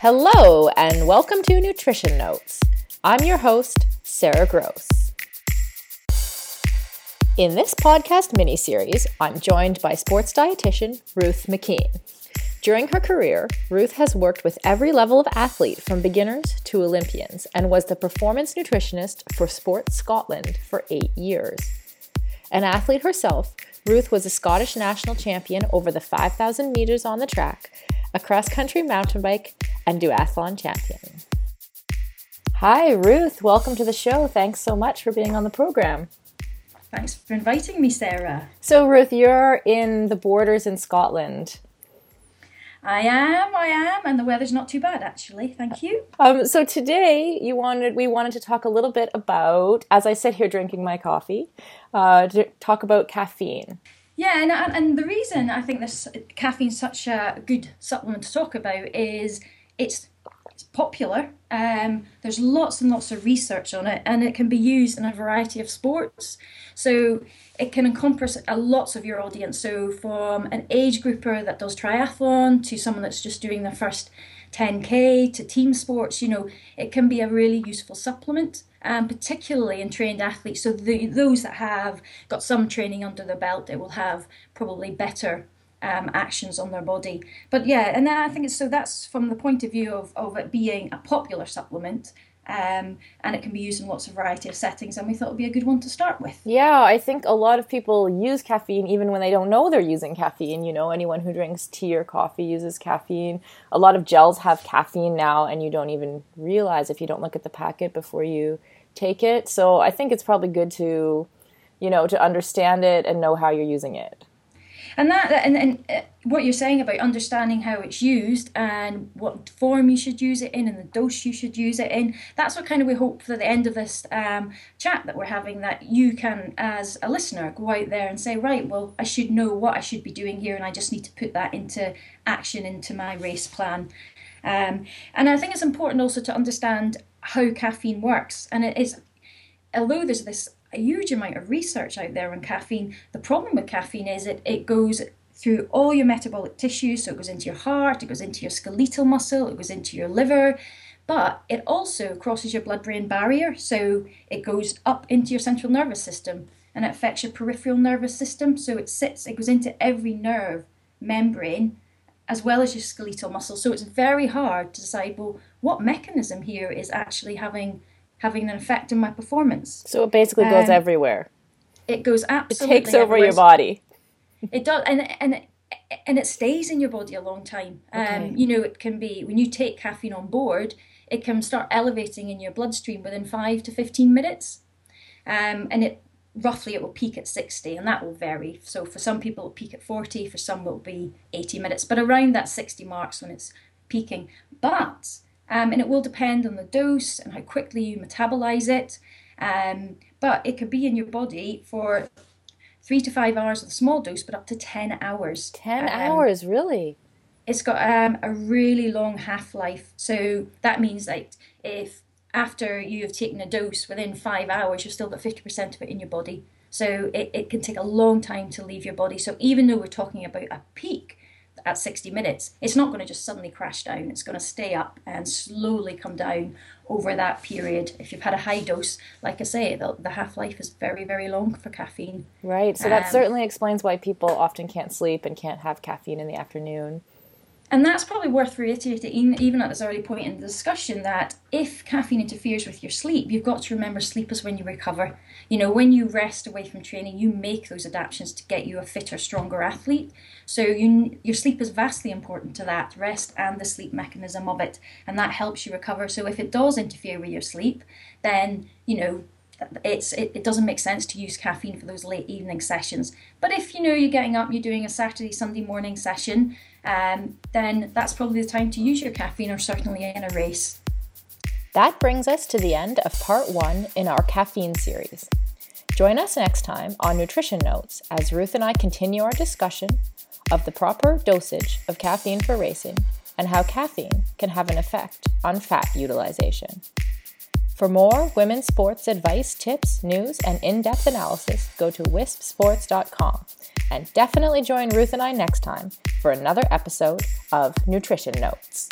Hello, and welcome to Nutrition Notes. I'm your host, Sarah Gross. In this podcast mini-series, I'm joined by sports dietitian Ruth McKean. During her career, Ruth has worked with every level of athlete from beginners to Olympians and was the performance nutritionist for Sports Scotland for eight years. An athlete herself, Ruth was a Scottish national champion over the 5,000 meters on the track, a cross country mountain bike, and duathlon champion. Hi, Ruth. Welcome to the show. Thanks so much for being on the program. Thanks for inviting me, Sarah. So, Ruth, you're in the borders in Scotland. I am, I am, and the weather's not too bad actually. Thank you. Um, so today you wanted, we wanted to talk a little bit about, as I sit here drinking my coffee, uh, to talk about caffeine. Yeah, and, and the reason I think this caffeine's such a good supplement to talk about is it's it's popular. Um, there's lots and lots of research on it, and it can be used in a variety of sports. So it can encompass a lots of your audience. So from an age grouper that does triathlon to someone that's just doing their first 10k to team sports, you know, it can be a really useful supplement. Um, particularly in trained athletes. So the, those that have got some training under their belt, it will have probably better um, actions on their body. But yeah, and then I think it's so that's from the point of view of, of it being a popular supplement. Um, and it can be used in lots of variety of settings and we thought it would be a good one to start with yeah i think a lot of people use caffeine even when they don't know they're using caffeine you know anyone who drinks tea or coffee uses caffeine a lot of gels have caffeine now and you don't even realize if you don't look at the packet before you take it so i think it's probably good to you know to understand it and know how you're using it and that and, and uh, what you're saying about understanding how it's used and what form you should use it in and the dose you should use it in that's what kind of we hope for the end of this um, chat that we're having that you can as a listener go out there and say right well i should know what i should be doing here and i just need to put that into action into my race plan. Um, and i think it's important also to understand how caffeine works. And it is although there's this a huge amount of research out there on caffeine. The problem with caffeine is it, it goes through all your metabolic tissues. So it goes into your heart, it goes into your skeletal muscle, it goes into your liver, but it also crosses your blood brain barrier. So it goes up into your central nervous system and it affects your peripheral nervous system. So it sits, it goes into every nerve membrane as well as your skeletal muscle. So it's very hard to decide, well, what mechanism here is actually having having an effect on my performance. So it basically goes um, everywhere. It goes absolutely. It takes over everywhere. your body. It does, and and and it stays in your body a long time. Um, okay. Um, you know, it can be when you take caffeine on board, it can start elevating in your bloodstream within five to fifteen minutes, um, and it roughly it will peak at 60 and that will vary so for some people it'll peak at 40 for some it will be 80 minutes but around that 60 marks when it's peaking but um, and it will depend on the dose and how quickly you metabolize it. Um, but it could be in your body for three to five hours with a small dose, but up to 10 hours. 10 um, hours, really? It's got um, a really long half life. So that means like if after you have taken a dose within five hours, you've still got 50% of it in your body. So it, it can take a long time to leave your body. So even though we're talking about a peak, at 60 minutes, it's not going to just suddenly crash down. It's going to stay up and slowly come down over that period. If you've had a high dose, like I say, the, the half life is very, very long for caffeine. Right. So that Um, certainly explains why people often can't sleep and can't have caffeine in the afternoon. And that's probably worth reiterating, even at this early point in the discussion, that if caffeine interferes with your sleep, you've got to remember sleep is when you recover. You know, when you rest away from training, you make those adaptations to get you a fitter, stronger athlete. So you, your sleep is vastly important to that rest and the sleep mechanism of it, and that helps you recover. So if it does interfere with your sleep, then you know it's it, it doesn't make sense to use caffeine for those late evening sessions. But if you know you're getting up, you're doing a Saturday, Sunday morning session, um, then that's probably the time to use your caffeine, or certainly in a race. That brings us to the end of part one in our caffeine series. Join us next time on Nutrition Notes as Ruth and I continue our discussion of the proper dosage of caffeine for racing and how caffeine can have an effect on fat utilization. For more women's sports advice, tips, news, and in depth analysis, go to wispsports.com. And definitely join Ruth and I next time for another episode of Nutrition Notes.